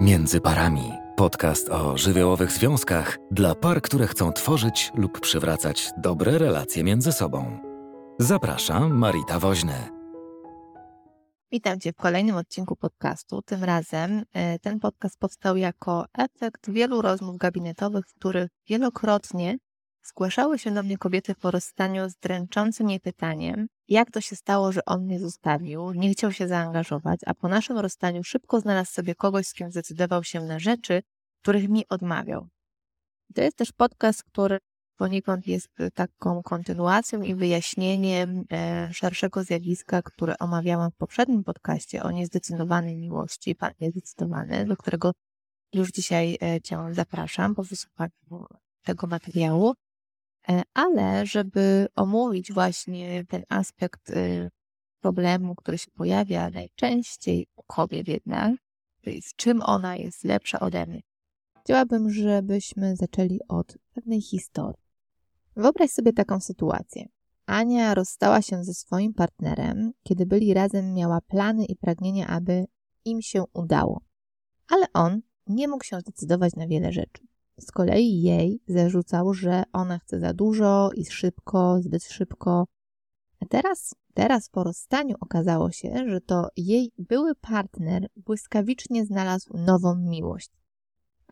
Między parami. Podcast o żywiołowych związkach dla par, które chcą tworzyć lub przywracać dobre relacje między sobą. Zapraszam, Marita Woźny. Witam Cię w kolejnym odcinku podcastu. Tym razem e, ten podcast powstał jako efekt wielu rozmów gabinetowych, w których wielokrotnie Zgłaszały się do mnie kobiety po rozstaniu z dręczącym jej pytaniem, jak to się stało, że on mnie zostawił, nie chciał się zaangażować, a po naszym rozstaniu szybko znalazł sobie kogoś, z kim zdecydował się na rzeczy, których mi odmawiał. To jest też podcast, który poniekąd jest taką kontynuacją i wyjaśnieniem e, szerszego zjawiska, które omawiałam w poprzednim podcaście o niezdecydowanej miłości, pan niezdecydowany, do którego już dzisiaj e, Cię zapraszam po wysłuchaniu tego materiału. E, ale żeby omówić właśnie ten aspekt y, problemu, który się pojawia najczęściej u kobiet jednak, czyli z czym ona jest lepsza ode mnie, chciałabym, żebyśmy zaczęli od pewnej historii. Wyobraź sobie taką sytuację. Ania rozstała się ze swoim partnerem, kiedy byli razem, miała plany i pragnienia, aby im się udało. Ale on nie mógł się zdecydować na wiele rzeczy. Z kolei jej zarzucał, że ona chce za dużo i szybko, zbyt szybko. A teraz, teraz po rozstaniu okazało się, że to jej były partner błyskawicznie znalazł nową miłość.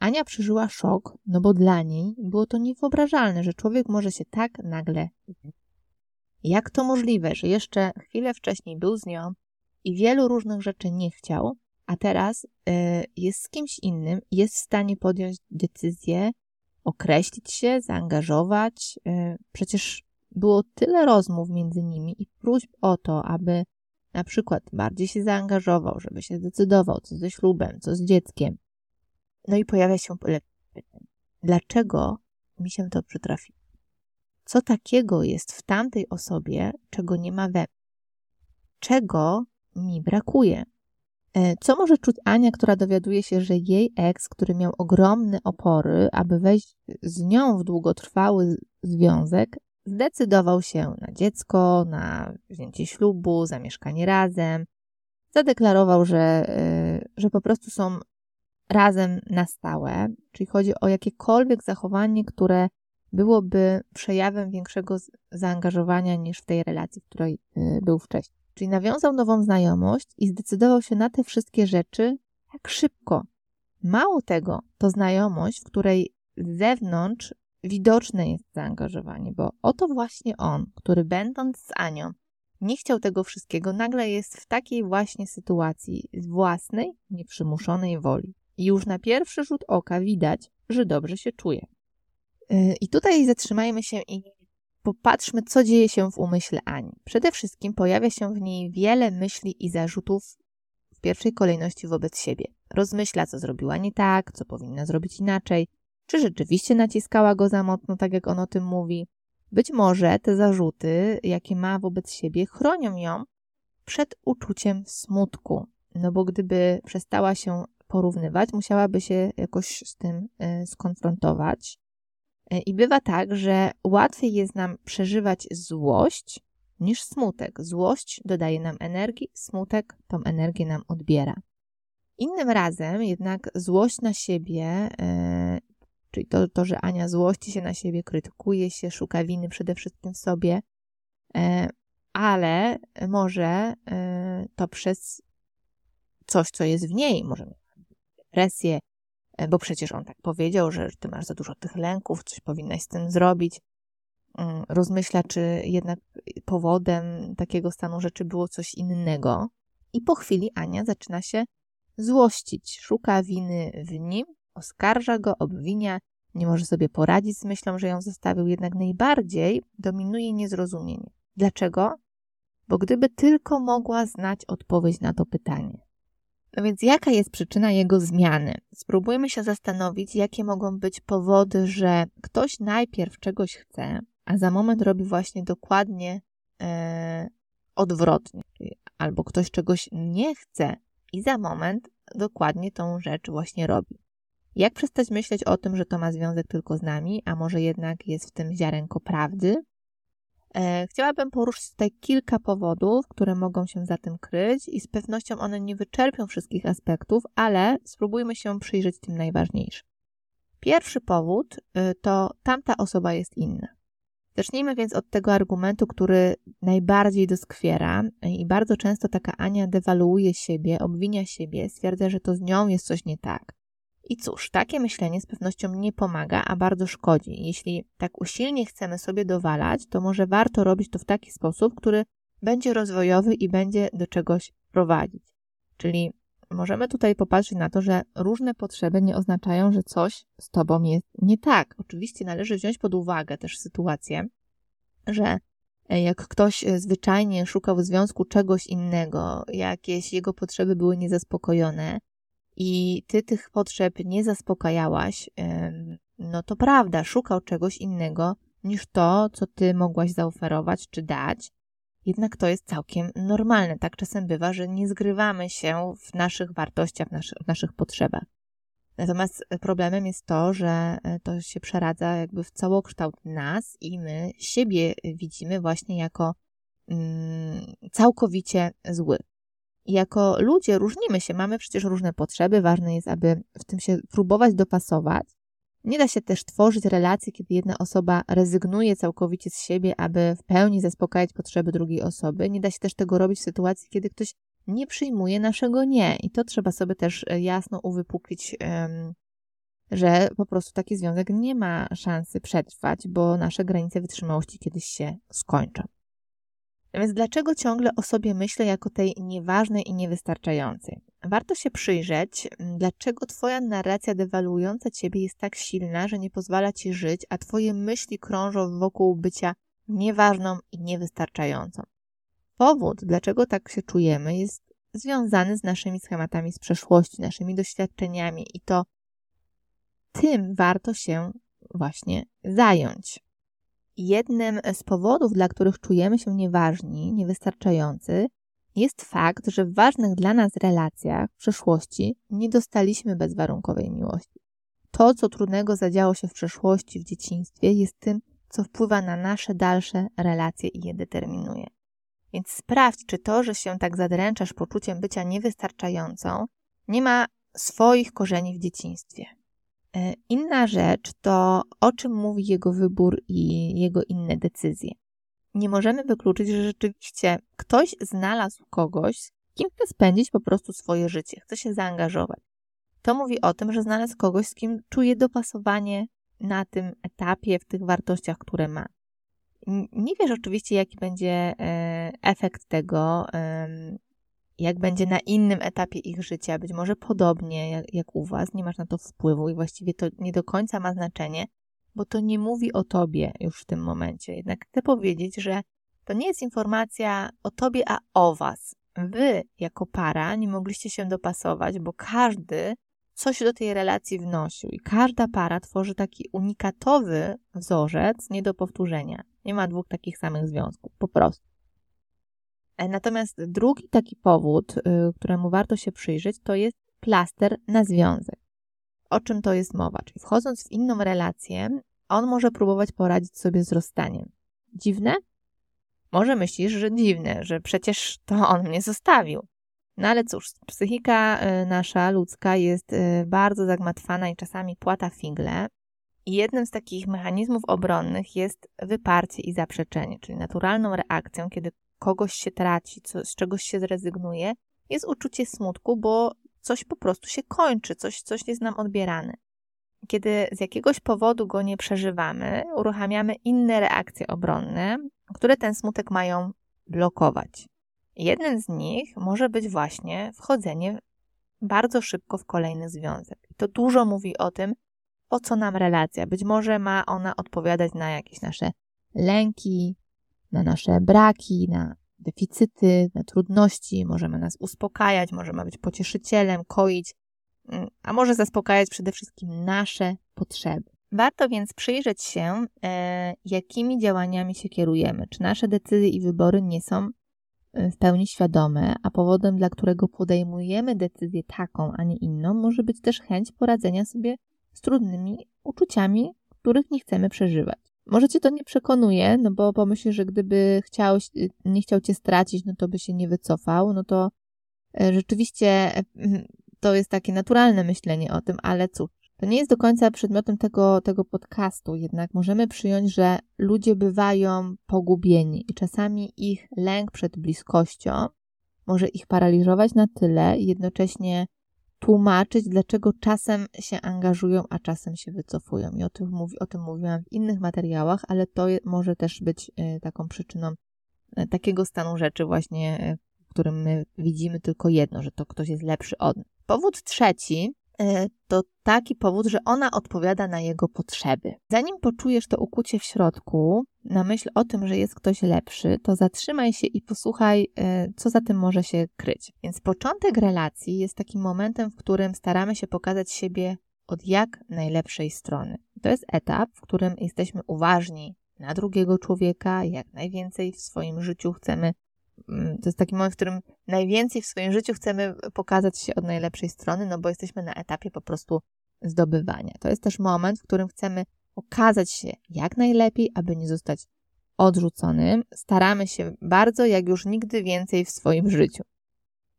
Ania przeżyła szok, no bo dla niej było to niewyobrażalne, że człowiek może się tak nagle. Jak to możliwe, że jeszcze chwilę wcześniej był z nią i wielu różnych rzeczy nie chciał, a teraz y, jest z kimś innym, jest w stanie podjąć decyzję, określić się, zaangażować. Y, przecież było tyle rozmów między nimi i próśb o to, aby na przykład bardziej się zaangażował, żeby się zdecydował, co ze ślubem, co z dzieckiem. No i pojawia się pytanie, dlaczego mi się to przytrafi? Co takiego jest w tamtej osobie, czego nie ma we mnie? Czego mi brakuje? E, co może czuć Ania, która dowiaduje się, że jej ex, który miał ogromne opory, aby wejść z nią w długotrwały związek, zdecydował się na dziecko, na wzięcie ślubu, zamieszkanie razem. Zadeklarował, że, e, że po prostu są razem na stałe, czyli chodzi o jakiekolwiek zachowanie, które byłoby przejawem większego zaangażowania niż w tej relacji, w której e, był wcześniej. Czyli nawiązał nową znajomość i zdecydował się na te wszystkie rzeczy tak szybko. Mało tego, to znajomość, w której z zewnątrz widoczne jest zaangażowanie, bo oto właśnie on, który będąc z Anią, nie chciał tego wszystkiego, nagle jest w takiej właśnie sytuacji z własnej, nieprzymuszonej woli. I już na pierwszy rzut oka widać, że dobrze się czuje. Yy, I tutaj zatrzymajmy się i Popatrzmy, co dzieje się w umyśle Ani. Przede wszystkim pojawia się w niej wiele myśli i zarzutów w pierwszej kolejności wobec siebie. Rozmyśla, co zrobiła nie tak, co powinna zrobić inaczej, czy rzeczywiście naciskała go za mocno, tak jak on o tym mówi. Być może te zarzuty, jakie ma wobec siebie, chronią ją przed uczuciem smutku. No bo gdyby przestała się porównywać, musiałaby się jakoś z tym y, skonfrontować. E, I bywa tak, że łatwiej jest nam przeżywać złość niż smutek. Złość dodaje nam energii, smutek tą energię nam odbiera. Innym razem jednak złość na siebie, yy, czyli to, to, że Ania złości się na siebie, krytykuje się, szuka winy przede wszystkim w sobie, yy, ale może to przez coś, co jest w niej, może depresję, E, bo przecież on tak powiedział, że ty masz za dużo tych lęków, coś powinnaś z tym zrobić. Mm, rozmyśla, czy jednak powodem takiego stanu rzeczy było coś innego. I po chwili Ania zaczyna się złościć, szuka winy w nim, oskarża go, obwinia, nie może sobie poradzić z myślą, że ją zostawił, jednak najbardziej dominuje niezrozumienie. Dlaczego? Bo gdyby tylko mogła znać odpowiedź na to pytanie, no więc jaka jest przyczyna jego zmiany? Spróbujmy się zastanowić, jakie mogą być powody, że ktoś najpierw czegoś chce, a za moment robi właśnie dokładnie e, odwrotnie. Albo ktoś czegoś nie chce i za moment dokładnie tą rzecz właśnie robi. Jak przestać myśleć o tym, że to ma związek tylko z nami, a może jednak jest w tym ziarenko prawdy? E, chciałabym poruszyć tutaj kilka powodów, które mogą się za tym kryć, i z pewnością one nie wyczerpią wszystkich aspektów, ale spróbujmy się przyjrzeć tym najważniejszym. Pierwszy powód y, to tamta osoba jest inna. Zacznijmy więc od tego argumentu, który najbardziej doskwiera i bardzo często taka Ania dewaluuje siebie, obwinia siebie, stwierdza, że to z nią jest coś nie tak. I cóż, takie myślenie z pewnością nie pomaga, a bardzo szkodzi. Jeśli tak usilnie chcemy sobie dowalać, to może warto robić to w taki sposób, który będzie rozwojowy i będzie do czegoś prowadzić. Czyli możemy tutaj popatrzeć na to, że różne potrzeby nie oznaczają, że coś z tobą jest nie tak. Oczywiście należy wziąć pod uwagę też sytuację, że jak ktoś zwyczajnie szukał w związku czegoś innego, jakieś jego potrzeby były niezaspokojone i ty tych potrzeb nie zaspokajałaś, no to prawda, szukał czegoś innego niż to, co ty mogłaś zaoferować czy dać. Jednak to jest całkiem normalne. Tak czasem bywa, że nie zgrywamy się w naszych wartościach, w, w naszych potrzebach. Natomiast problemem jest to, że e, to się przeradza jakby w całokształt nas i my siebie widzimy właśnie jako mm, całkowicie zły. Jako ludzie różnimy się, mamy przecież różne potrzeby, ważne jest, aby w tym się próbować dopasować, nie da się też tworzyć relacji, kiedy jedna osoba rezygnuje całkowicie z siebie, aby w pełni zaspokajać potrzeby drugiej osoby. Nie da się też tego robić w sytuacji, kiedy ktoś nie przyjmuje naszego nie. I to trzeba sobie też e, jasno uwypuklić, że po prostu taki związek nie ma szansy przetrwać, bo nasze granice wytrzymałości kiedyś się skończą. Więc dlaczego ciągle o sobie myślę jako tej nieważnej i niewystarczającej? Warto się przyjrzeć, mm, dlaczego Twoja narracja dewaluująca Ciebie jest tak silna, że nie pozwala Ci żyć, a Twoje myśli krążą wokół bycia nieważną i niewystarczającą. Powód, dlaczego tak się czujemy, jest związany z naszymi schematami z przeszłości, naszymi doświadczeniami i to tym warto się właśnie zająć. Jednym z powodów, dla których czujemy się nieważni, niewystarczający, jest fakt, że w ważnych dla nas relacjach w przeszłości nie dostaliśmy bezwarunkowej miłości. To, co trudnego zadziało się w przeszłości, w dzieciństwie, jest tym, co wpływa na nasze dalsze relacje i je determinuje. Więc sprawdź, czy to, że się tak zadręczasz poczuciem bycia niewystarczającą, nie ma swoich korzeni w dzieciństwie. E, inna rzecz to, o czym mówi jego wybór i jego inne decyzje nie możemy wykluczyć, że rzeczywiście ktoś znalazł kogoś, kim chce spędzić po prostu swoje życie, chce się zaangażować. To mówi o tym, że znalazł kogoś, z kim czuje dopasowanie na tym etapie, w tych wartościach, które ma. Nie wiesz oczywiście, jaki będzie e, efekt tego, jak będzie na innym etapie ich życia, być może podobnie jak, jak u Was, nie masz na to wpływu i właściwie to nie do końca ma znaczenie, bo to nie mówi o tobie już w tym momencie. Jednak chcę powiedzieć, że to nie jest informacja o tobie, a o was. Wy, jako para, nie mogliście się dopasować, bo każdy coś do tej relacji wnosił i każda para tworzy taki unikatowy wzorzec nie do powtórzenia. Nie ma dwóch takich samych związków, po prostu. E, natomiast drugi taki powód, y, któremu warto się przyjrzeć, to jest plaster na związek. O czym to jest mowa? Czyli wchodząc w inną relację, on może próbować poradzić sobie z rozstaniem. Dziwne? Może myślisz, że dziwne, że przecież to on mnie zostawił. No ale cóż, psychika y, nasza ludzka jest y, bardzo zagmatwana i czasami płata figle. I jednym z takich mechanizmów obronnych jest wyparcie i zaprzeczenie, czyli naturalną reakcją, kiedy kogoś się traci, co, z czegoś się zrezygnuje, jest uczucie smutku, bo coś po prostu się kończy, coś, coś jest nam odbierane. Kiedy z jakiegoś powodu go nie przeżywamy, uruchamiamy inne reakcje obronne, które ten smutek mają blokować. Jeden z nich może być właśnie wchodzenie bardzo szybko w kolejny związek. I to dużo mówi o tym, po co nam relacja. Być może ma ona odpowiadać na jakieś nasze lęki, na nasze braki, na deficyty, na trudności, możemy nas uspokajać, może ma być pocieszycielem, koić, mm, a może zaspokajać przede wszystkim nasze potrzeby. Warto więc przyjrzeć się, e, jakimi działaniami się kierujemy. Czy nasze decyzje i wybory nie są e, w pełni świadome, a powodem, dla którego podejmujemy decyzję taką, a nie inną, może być też chęć poradzenia sobie z trudnymi uczuciami, których nie chcemy przeżywać. Może cię to nie przekonuje, no bo pomyślisz, że gdyby chciał, nie chciał cię stracić, no to by się nie wycofał, no to e, rzeczywiście e, to jest takie naturalne myślenie o tym, ale cóż, to nie jest do końca przedmiotem tego, tego podcastu, jednak możemy przyjąć, że ludzie bywają pogubieni i czasami ich lęk przed bliskością może ich paraliżować na tyle jednocześnie tłumaczyć, dlaczego czasem się angażują, a czasem się wycofują. I o tym, mówi, o tym mówiłam w innych materiałach, ale to może też być e, taką przyczyną e, takiego stanu rzeczy właśnie, e, w którym my widzimy tylko jedno, że to ktoś jest lepszy od. Powód trzeci to taki powód, że ona odpowiada na jego potrzeby. Zanim poczujesz to ukucie w środku, na myśl o tym, że jest ktoś lepszy, to zatrzymaj się i posłuchaj, e, co za tym może się kryć. Więc początek relacji jest takim momentem, w którym staramy się pokazać siebie od jak najlepszej strony. To jest etap, w którym jesteśmy uważni na drugiego człowieka, jak najwięcej w swoim życiu chcemy. Mm, to jest taki moment, w którym najwięcej w swoim życiu chcemy pokazać się od najlepszej strony, no bo jesteśmy na etapie po prostu zdobywania. To jest też moment, w którym chcemy okazać się jak najlepiej, aby nie zostać odrzuconym. Staramy się bardzo, jak już nigdy więcej w swoim życiu.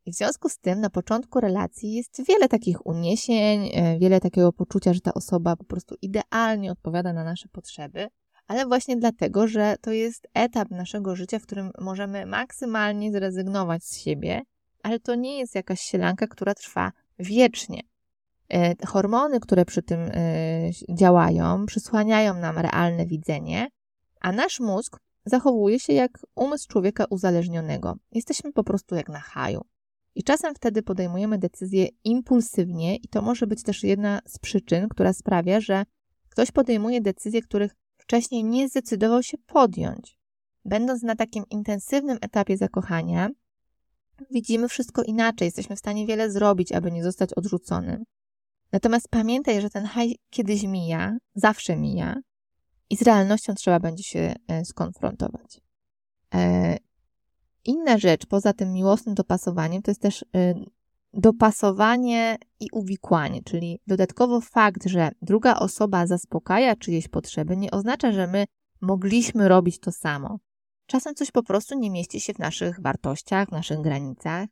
I w związku z tym na początku relacji jest wiele takich uniesień, e, wiele takiego poczucia, że ta osoba po prostu idealnie odpowiada na nasze potrzeby, ale właśnie dlatego, że to jest etap naszego życia, w którym możemy maksymalnie zrezygnować z siebie, ale to nie jest jakaś sielanka, która trwa wiecznie. E, hormony, które przy tym e, działają, przysłaniają nam realne widzenie, a nasz mózg zachowuje się jak umysł człowieka uzależnionego. Jesteśmy po prostu jak na haju. I czasem wtedy podejmujemy decyzje impulsywnie, i to może być też jedna z przyczyn, która sprawia, że ktoś podejmuje decyzje, których wcześniej nie zdecydował się podjąć. Będąc na takim intensywnym etapie zakochania, widzimy wszystko inaczej, jesteśmy w stanie wiele zrobić, aby nie zostać odrzuconym. Natomiast pamiętaj, że ten haj kiedyś mija, zawsze mija i z realnością trzeba będzie się e, skonfrontować. E, inna rzecz, poza tym miłosnym dopasowaniem, to jest też e, dopasowanie i uwikłanie, czyli dodatkowo fakt, że druga osoba zaspokaja czyjeś potrzeby, nie oznacza, że my mogliśmy robić to samo. Czasem coś po prostu nie mieści się w naszych wartościach, w naszych granicach.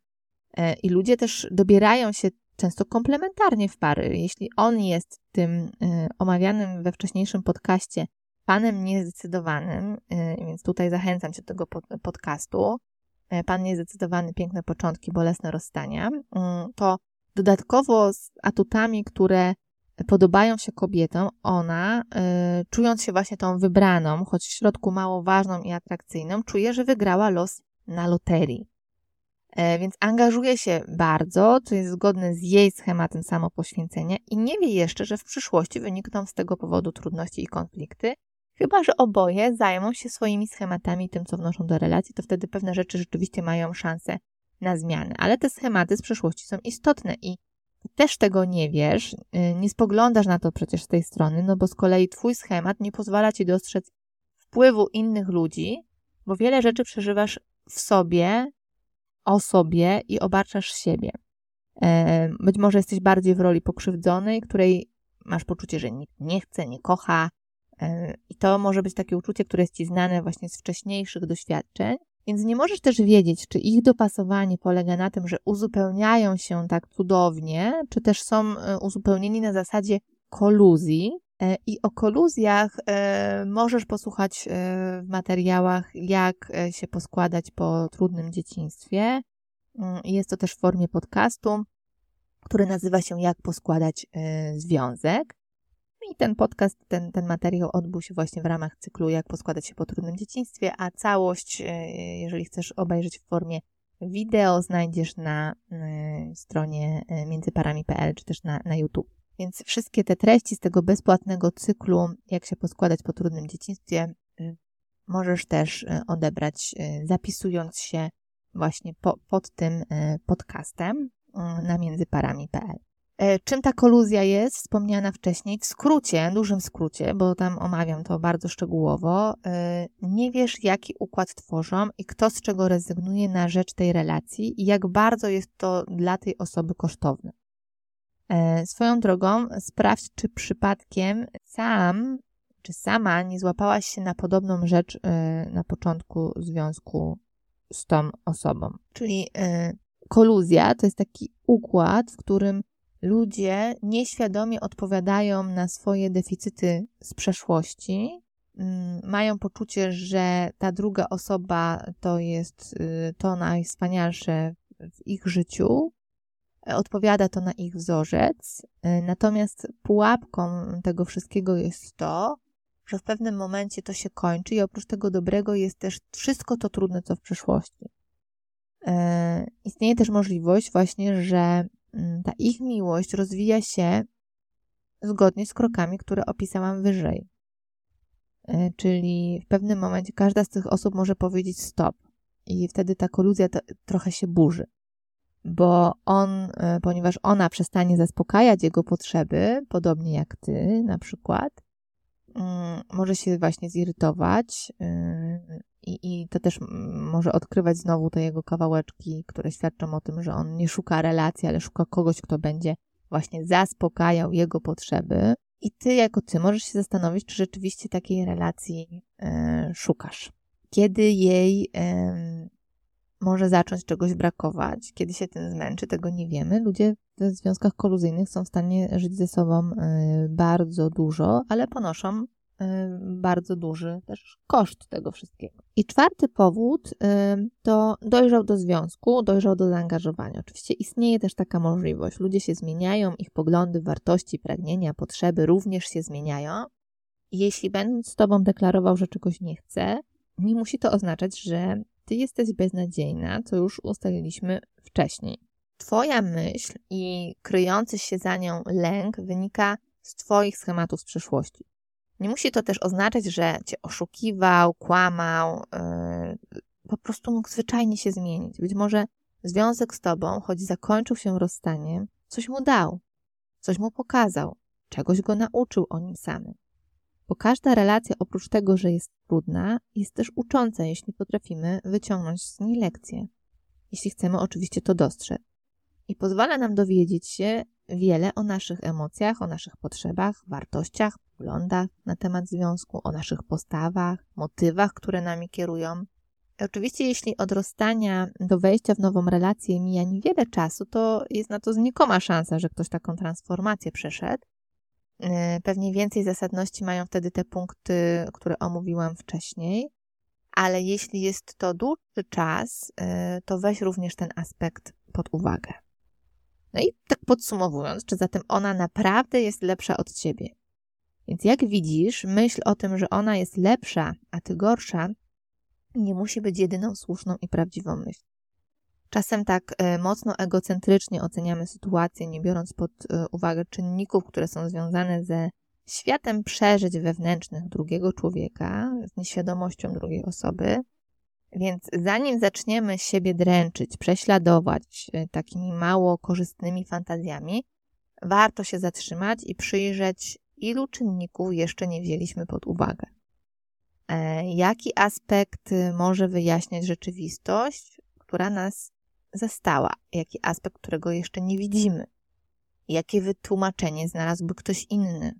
I ludzie też dobierają się często komplementarnie w pary. Jeśli on jest tym y, omawianym we wcześniejszym podcaście panem niezdecydowanym, y, więc tutaj zachęcam cię do tego pod, podcastu, pan niezdecydowany, piękne początki, bolesne rozstania, to dodatkowo z atutami, które podobają się kobietom, ona, czując się właśnie tą wybraną, choć w środku mało ważną i atrakcyjną, czuje, że wygrała los na loterii. E, więc angażuje się bardzo, co jest zgodne z jej schematem samopoświęcenia i nie wie jeszcze, że w przyszłości wynikną z tego powodu trudności i konflikty, chyba że oboje zajmą się swoimi schematami tym, co wnoszą do relacji, to wtedy pewne rzeczy rzeczywiście mają szansę na zmianę. Ale te schematy z przeszłości są istotne i też tego nie wiesz, y, nie spoglądasz na to przecież z tej strony, no bo z kolei twój schemat nie pozwala ci dostrzec wpływu innych ludzi, bo wiele rzeczy przeżywasz w sobie, o sobie i obarczasz siebie. E, być może jesteś bardziej w roli pokrzywdzonej, której masz poczucie, że nikt nie chce, nie kocha. I to może być takie uczucie, które jest ci znane właśnie z wcześniejszych doświadczeń. Więc nie możesz też wiedzieć, czy ich dopasowanie polega na tym, że uzupełniają się tak cudownie, czy też są e, uzupełnieni na zasadzie koluzji, E, I o koluzjach e, możesz posłuchać w materiałach, jak się poskładać po trudnym dzieciństwie. Mm, jest to też w formie podcastu, który nazywa się Jak poskładać związek. I ten podcast, ten, ten materiał odbył się właśnie w ramach cyklu Jak poskładać się po trudnym dzieciństwie, a całość, jeżeli chcesz obejrzeć w formie wideo, znajdziesz na stronie międzyparami.pl czy też na, na YouTube. Więc wszystkie te treści z tego bezpłatnego cyklu, jak się poskładać po trudnym dzieciństwie, możesz też odebrać, zapisując się właśnie po, pod tym podcastem na międzyparami.pl. E, czym ta koluzja jest, wspomniana wcześniej, w skrócie, dużym skrócie, bo tam omawiam to bardzo szczegółowo, nie wiesz, jaki układ tworzą i kto z czego rezygnuje na rzecz tej relacji i jak bardzo jest to dla tej osoby kosztowne. E, swoją drogą sprawdź, czy przypadkiem sam czy sama nie złapałaś się na podobną rzecz na początku związku z tą osobą. Czyli koluzja to jest taki układ, w którym ludzie nieświadomie odpowiadają na swoje deficyty z przeszłości, mm, mają poczucie, że ta druga osoba to jest y, to najwspanialsze w ich życiu, odpowiada to na ich wzorzec. Natomiast pułapką tego wszystkiego jest to, że w pewnym momencie to się kończy i oprócz tego dobrego jest też wszystko to trudne, co w przeszłości. E, istnieje też możliwość właśnie, że ta ich miłość rozwija się zgodnie z krokami, które opisałam wyżej. E, czyli w pewnym momencie każda z tych osób może powiedzieć stop i wtedy ta koluzja to, trochę się burzy. Bo on, e, ponieważ ona przestanie zaspokajać jego potrzeby, podobnie jak ty na przykład, Mm, może się właśnie zirytować yy, i, i to też może odkrywać znowu te jego kawałeczki, które świadczą o tym, że on nie szuka relacji, ale szuka kogoś, kto będzie właśnie zaspokajał jego potrzeby. I ty, jako ty, możesz się zastanowić, czy rzeczywiście takiej relacji yy, szukasz. Kiedy jej może zacząć czegoś brakować, kiedy się tym zmęczy, tego nie wiemy. Ludzie w związkach koluzyjnych są w stanie żyć ze sobą y, bardzo dużo, ale ponoszą y, bardzo duży też koszt tego wszystkiego. I czwarty powód y, to dojrzał do związku, dojrzał do zaangażowania. Oczywiście istnieje też taka możliwość. Ludzie się zmieniają, ich poglądy, wartości, pragnienia, potrzeby również się zmieniają. Jeśli będąc z Tobą deklarował, że czegoś nie chce, nie musi to oznaczać, że ty jesteś beznadziejna, co już ustaliliśmy wcześniej. Twoja myśl i kryjący się za nią lęk wynika z Twoich schematów z przeszłości. Nie musi to też oznaczać, że Cię oszukiwał, kłamał, yy, po prostu mógł zwyczajnie się zmienić. Być może związek z Tobą, choć zakończył się rozstaniem, coś mu dał, coś mu pokazał, czegoś go nauczył o nim samym. Bo każda relacja, oprócz tego, że jest trudna, jest też ucząca, jeśli potrafimy wyciągnąć z niej lekcje. Jeśli chcemy oczywiście to dostrzec. I pozwala nam dowiedzieć się wiele o naszych emocjach, o naszych potrzebach, wartościach, poglądach na temat związku, o naszych postawach, motywach, które nami kierują. Oczywiście, jeśli od rozstania do wejścia w nową relację mija niewiele czasu, to jest na to znikoma szansa, że ktoś taką transformację przeszedł. Y, pewnie więcej zasadności mają wtedy te punkty, które omówiłam wcześniej, ale jeśli jest to dłuższy czas, y, to weź również ten aspekt pod uwagę. No i tak podsumowując, czy zatem ona naprawdę jest lepsza od ciebie? Więc jak widzisz, myśl o tym, że ona jest lepsza, a ty gorsza, nie musi być jedyną słuszną i prawdziwą myślą. Czasem tak e, mocno egocentrycznie oceniamy sytuację, nie biorąc pod e, uwagę czynników, które są związane ze światem przeżyć wewnętrznych drugiego człowieka, z nieświadomością drugiej osoby. Więc zanim zaczniemy siebie dręczyć, prześladować e, takimi mało korzystnymi fantazjami, warto się zatrzymać i przyjrzeć, ilu czynników jeszcze nie wzięliśmy pod uwagę. Jaki aspekt może wyjaśniać rzeczywistość, która nas zastała, jaki aspekt, którego jeszcze nie widzimy, jakie wytłumaczenie znalazłby ktoś inny,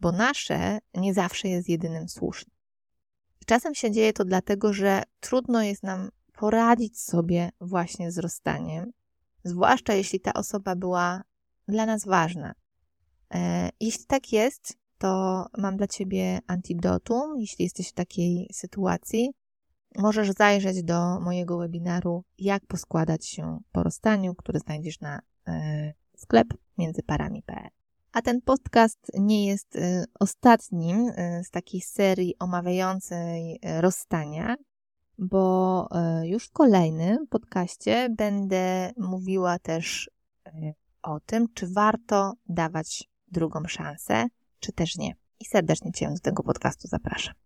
bo nasze nie zawsze jest jedynym słusznym. Czasem się dzieje to dlatego, że trudno jest nam poradzić sobie właśnie z rozstaniem, zwłaszcza jeśli ta osoba była dla nas ważna. E, jeśli tak jest, to mam dla Ciebie antidotum, jeśli jesteś w takiej sytuacji, możesz zajrzeć do mojego webinaru Jak poskładać się po rozstaniu, który znajdziesz na y, sklep międzyparami.pl. A ten podcast nie jest y, ostatnim z takiej serii omawiającej rozstania, bo już w kolejnym podcaście będę mówiła też o tym, czy warto dawać drugą szansę, czy też nie. I serdecznie Cię do tego podcastu zapraszam.